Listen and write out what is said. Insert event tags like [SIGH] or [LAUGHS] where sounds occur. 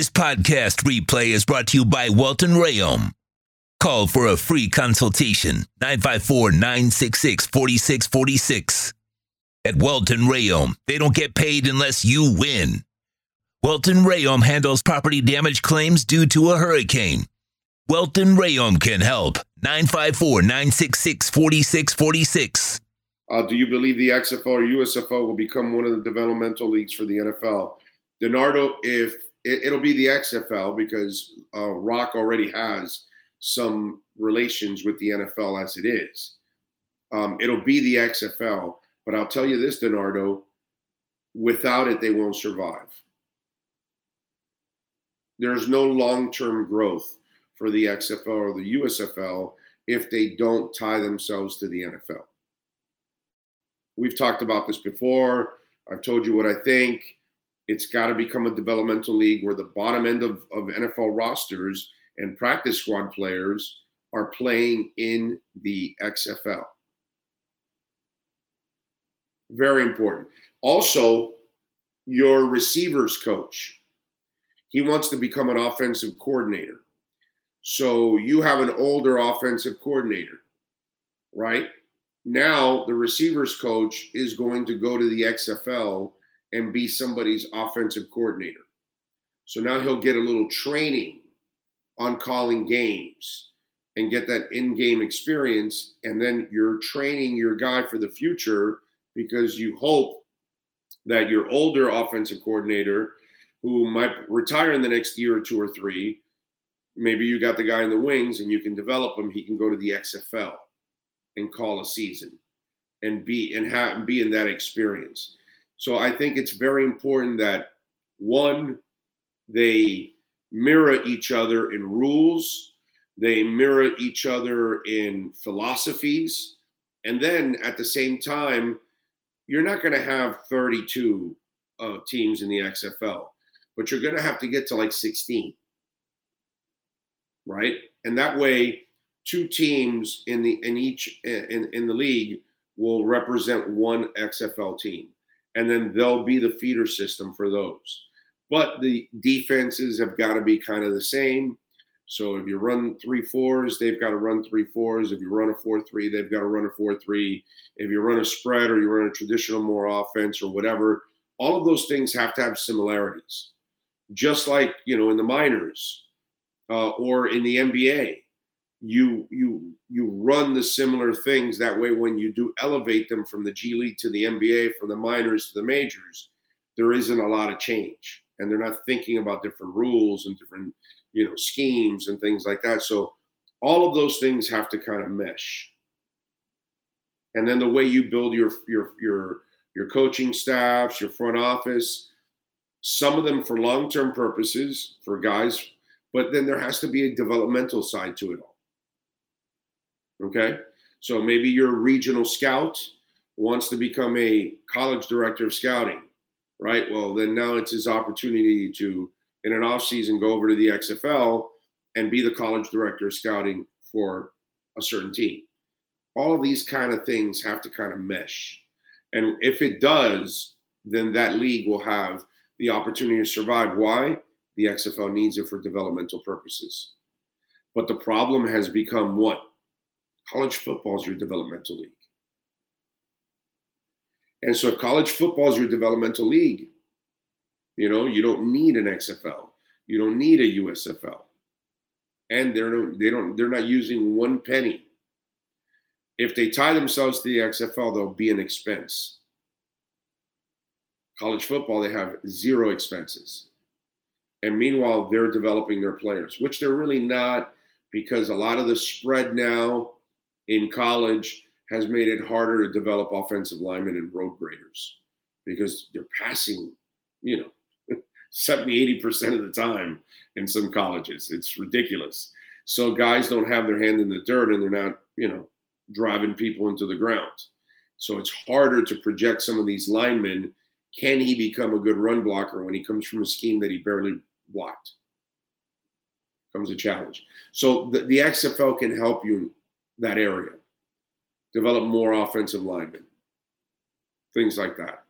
This podcast replay is brought to you by Welton Rayom. Call for a free consultation 954 966 4646. At Welton Rayom, they don't get paid unless you win. Welton Rayom handles property damage claims due to a hurricane. Welton Rayom can help. 954 966 4646. Uh, do you believe the XFL or USFL will become one of the developmental leagues for the NFL? Donardo, if it, it'll be the XFL because uh, Rock already has some relations with the NFL as it is. Um, it'll be the XFL, but I'll tell you this, Donardo, without it, they won't survive. There's no long term growth for the XFL or the USFL if they don't tie themselves to the NFL. We've talked about this before. I've told you what I think. It's got to become a developmental league where the bottom end of, of NFL rosters and practice squad players are playing in the XFL. Very important. Also, your receivers coach, he wants to become an offensive coordinator. So you have an older offensive coordinator, right? Now the receivers coach is going to go to the XFL and be somebody's offensive coordinator. So now he'll get a little training on calling games and get that in-game experience and then you're training your guy for the future because you hope that your older offensive coordinator who might retire in the next year or two or three maybe you got the guy in the wings and you can develop him he can go to the XFL and call a season and be and have be in that experience so I think it's very important that one they mirror each other in rules, they mirror each other in philosophies, and then at the same time, you're not going to have 32 uh, teams in the XFL, but you're going to have to get to like 16, right? And that way, two teams in the in each in in the league will represent one XFL team, and then they'll be the feeder system for those. But the defenses have got to be kind of the same. So if you run three fours, they've got to run three fours. If you run a four three, they've got to run a four three. If you run a spread or you run a traditional more offense or whatever, all of those things have to have similarities. Just like you know in the minors uh, or in the NBA, you you you run the similar things. That way, when you do elevate them from the G League to the NBA, from the minors to the majors, there isn't a lot of change. And they're not thinking about different rules and different you know schemes and things like that. So all of those things have to kind of mesh. And then the way you build your your your your coaching staffs your front office some of them for long-term purposes for guys but then there has to be a developmental side to it all okay so maybe your regional scout wants to become a college director of scouting right? Well, then now it's his opportunity to, in an off season, go over to the XFL and be the college director of scouting for a certain team. All of these kind of things have to kind of mesh. And if it does, then that league will have the opportunity to survive. Why? The XFL needs it for developmental purposes. But the problem has become what? College football is your developmental league. And so college football is your developmental league. You know, you don't need an XFL. You don't need a USFL. And they're they don't they're not using one penny. If they tie themselves to the XFL, they'll be an expense. College football, they have zero expenses. And meanwhile, they're developing their players, which they're really not because a lot of the spread now in college has made it harder to develop offensive linemen and road graders because they're passing, you know, [LAUGHS] 70, 80% of the time in some colleges. It's ridiculous. So guys don't have their hand in the dirt and they're not, you know, driving people into the ground. So it's harder to project some of these linemen. Can he become a good run blocker when he comes from a scheme that he barely blocked? Comes a challenge. So the, the XFL can help you that area develop more offensive linemen, things like that.